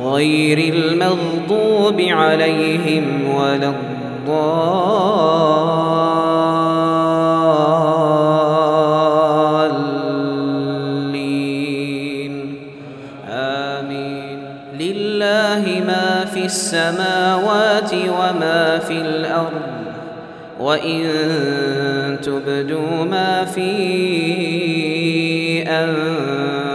غير المغضوب عليهم ولا الضالين. آمين. لله ما في السماوات وما في الأرض وإن تبدوا ما في أنفسكم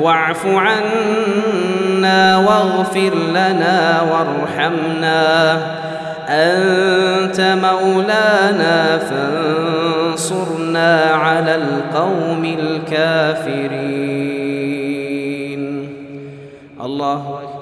واعف عنا واغفر لنا وارحمنا. أنت مولانا فانصرنا على القوم الكافرين. الله أكبر.